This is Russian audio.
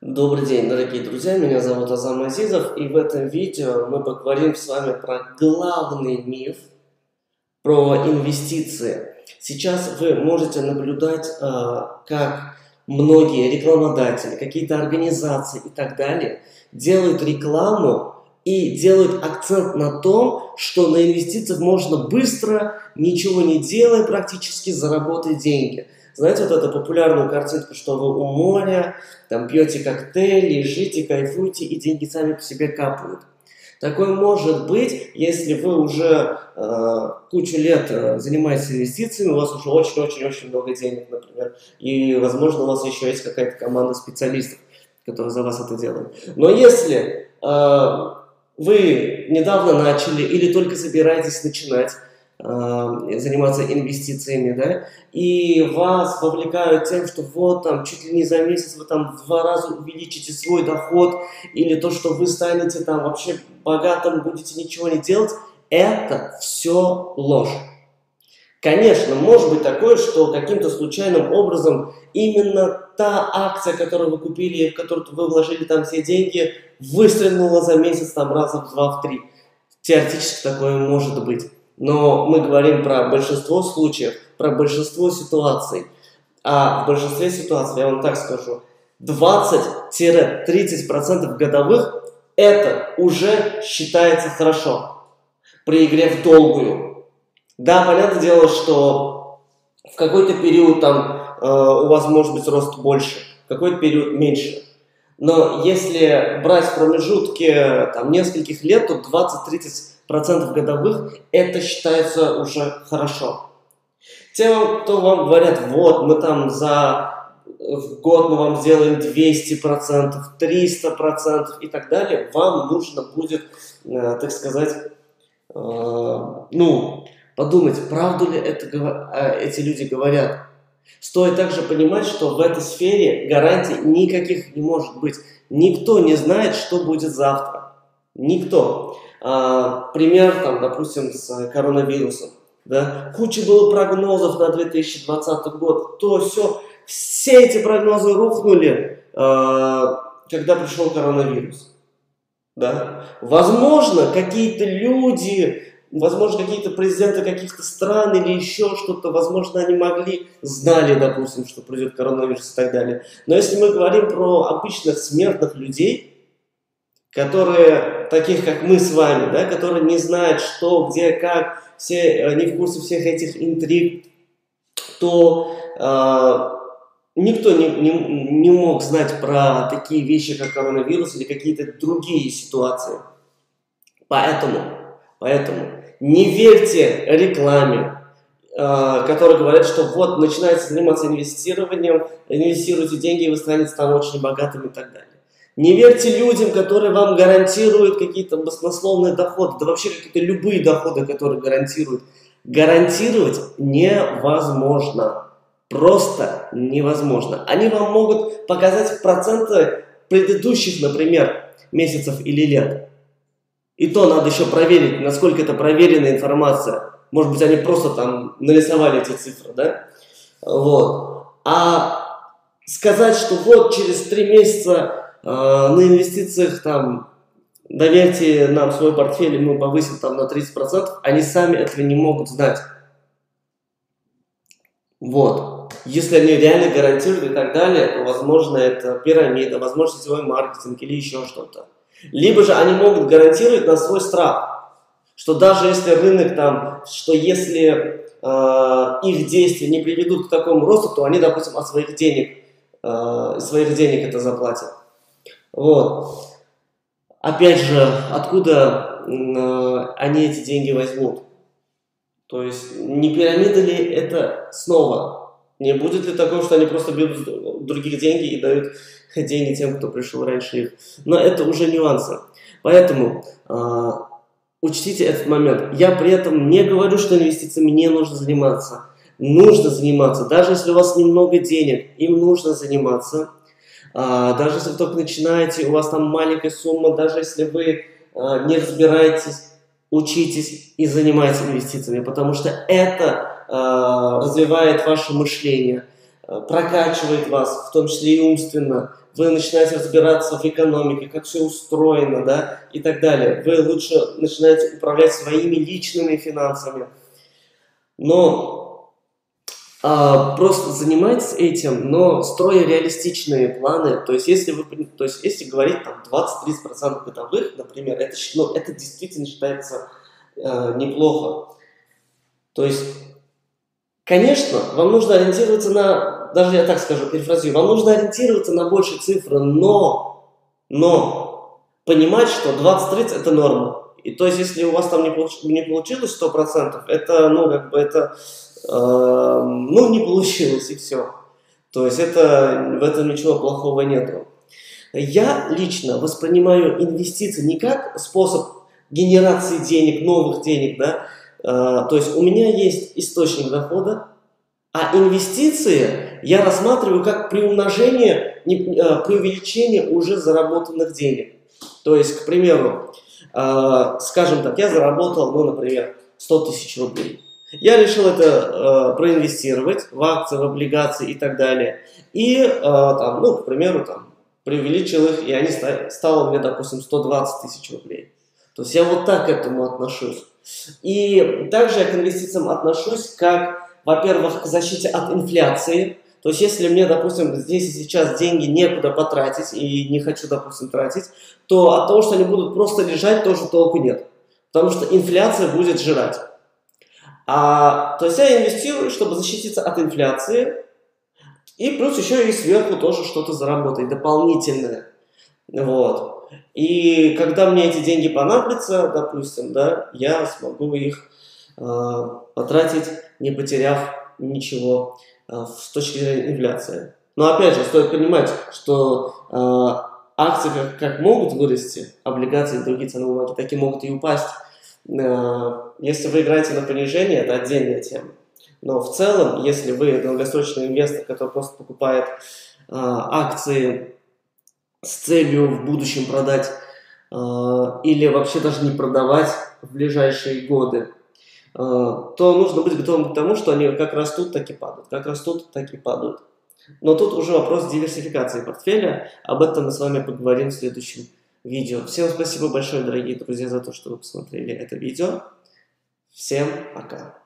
Добрый день, дорогие друзья, меня зовут Азам Азизов, и в этом видео мы поговорим с вами про главный миф, про инвестиции. Сейчас вы можете наблюдать, э, как многие рекламодатели, какие-то организации и так далее делают рекламу и делают акцент на том, что на инвестициях можно быстро, ничего не делая практически, заработать деньги – знаете, вот эту популярную картинку, что вы у моря, там пьете коктейль, лежите, кайфуете, и деньги сами по себе капают. Такое может быть, если вы уже э, кучу лет э, занимаетесь инвестициями, у вас уже очень-очень-очень много денег, например, и, возможно, у вас еще есть какая-то команда специалистов, которые за вас это делают. Но если э, вы недавно начали или только собираетесь начинать, заниматься инвестициями, да, и вас вовлекают тем, что вот там чуть ли не за месяц вы там в два раза увеличите свой доход, или то, что вы станете там вообще богатым, будете ничего не делать, это все ложь. Конечно, может быть такое, что каким-то случайным образом именно та акция, которую вы купили, в которую вы вложили там все деньги, выстрелила за месяц там раза в два, в три. Теоретически такое может быть. Но мы говорим про большинство случаев, про большинство ситуаций. А в большинстве ситуаций, я вам так скажу, 20-30% годовых это уже считается хорошо при игре в долгую. Да, понятное дело, что в какой-то период там э, у вас может быть рост больше, в какой-то период меньше. Но если брать промежутки там, нескольких лет, то 20-30 процентов годовых, это считается уже хорошо. Тем, кто вам говорят, вот, мы там за в год мы вам сделаем 200%, 300% и так далее, вам нужно будет, э, так сказать, э, ну, подумать, правду ли это, э, эти люди говорят. Стоит также понимать, что в этой сфере гарантий никаких не может быть. Никто не знает, что будет завтра. Никто. А, пример, там, допустим, с коронавирусом. Да? Куча было прогнозов на 2020 год. То все, все эти прогнозы рухнули, а, когда пришел коронавирус. Да? Возможно, какие-то люди, возможно, какие-то президенты каких-то стран или еще что-то, возможно, они могли, знали, допустим, что придет коронавирус и так далее. Но если мы говорим про обычных смертных людей, которые, таких как мы с вами, да, которые не знают, что, где, как, все, э, не в курсе всех этих интриг, то э, никто не, не, не мог знать про такие вещи, как коронавирус или какие-то другие ситуации. Поэтому, поэтому не верьте рекламе, э, которые говорят, что вот начинаете заниматься инвестированием, инвестируйте деньги, и вы станете там очень богатым и так далее. Не верьте людям, которые вам гарантируют какие-то баснословные доходы, да вообще какие-то любые доходы, которые гарантируют. Гарантировать невозможно. Просто невозможно. Они вам могут показать проценты предыдущих, например, месяцев или лет. И то надо еще проверить, насколько это проверенная информация. Может быть, они просто там нарисовали эти цифры, да? Вот. А сказать, что вот через три месяца на инвестициях там доверьте нам свой портфель, и мы повысим там на 30%, они сами этого не могут знать. Вот. Если они реально гарантируют и так далее, то, возможно, это пирамида, возможно, сетевой маркетинг или еще что-то. Либо же они могут гарантировать на свой страх, что даже если рынок там, что если э, их действия не приведут к такому росту, то они, допустим, от своих денег, э, своих денег это заплатят. Вот. Опять же, откуда э, они эти деньги возьмут? То есть, не пирамида ли это снова? Не будет ли такого, что они просто берут других деньги и дают деньги тем, кто пришел раньше их? Но это уже нюансы. Поэтому э, учтите этот момент. Я при этом не говорю, что инвестициями не нужно заниматься. Нужно заниматься. Даже если у вас немного денег, им нужно заниматься. А, даже если вы только начинаете, у вас там маленькая сумма, даже если вы а, не разбираетесь, учитесь и занимайтесь инвестициями, потому что это а, развивает ваше мышление, прокачивает вас, в том числе и умственно. Вы начинаете разбираться в экономике, как все устроено, да, и так далее. Вы лучше начинаете управлять своими личными финансами. Но а, просто занимайтесь этим, но строя реалистичные планы. То есть, если вы, то есть, если говорить там 20-30% годовых, например, это, ну, это действительно считается э, неплохо. То есть, конечно, вам нужно ориентироваться на, даже я так скажу, перефразирую, вам нужно ориентироваться на большие цифры, но, но понимать, что 20-30 это норма. И то есть, если у вас там не, получ, не получилось 100%, это, ну, как бы это, ну, не получилось, и все. То есть, это, в этом ничего плохого нету. Я лично воспринимаю инвестиции не как способ генерации денег, новых денег, да, э, то есть у меня есть источник дохода, а инвестиции я рассматриваю как приумножение, э, преувеличение уже заработанных денег. То есть, к примеру, а, скажем так, я заработал, ну, например, 100 тысяч рублей. Я решил это э, проинвестировать в акции, в облигации и так далее. И, э, там, ну, к примеру, там, преувеличил их, и они стали, стало мне, допустим, 120 тысяч рублей. То есть я вот так к этому отношусь. И также я к инвестициям отношусь как, во-первых, к защите от инфляции. То есть, если мне, допустим, здесь и сейчас деньги некуда потратить и не хочу, допустим, тратить, то от того, что они будут просто лежать, тоже толку нет. Потому что инфляция будет жрать. А, то есть я инвестирую, чтобы защититься от инфляции, и плюс еще и сверху тоже что-то заработать дополнительное. Вот. И когда мне эти деньги понадобятся, допустим, да, я смогу их э, потратить, не потеряв ничего э, с точки зрения инфляции. Но опять же, стоит понимать, что э, акции как, как могут вырасти, облигации и другие ценные бумаги, так и могут и упасть. Э, если вы играете на понижение, это отдельная тема. Но в целом, если вы долгосрочный инвестор, который просто покупает э, акции с целью в будущем продать э, или вообще даже не продавать в ближайшие годы, то нужно быть готовым к тому, что они как растут, так и падают, как растут, так и падают. Но тут уже вопрос диверсификации портфеля. Об этом мы с вами поговорим в следующем видео. Всем спасибо большое, дорогие друзья, за то, что вы посмотрели это видео. Всем пока.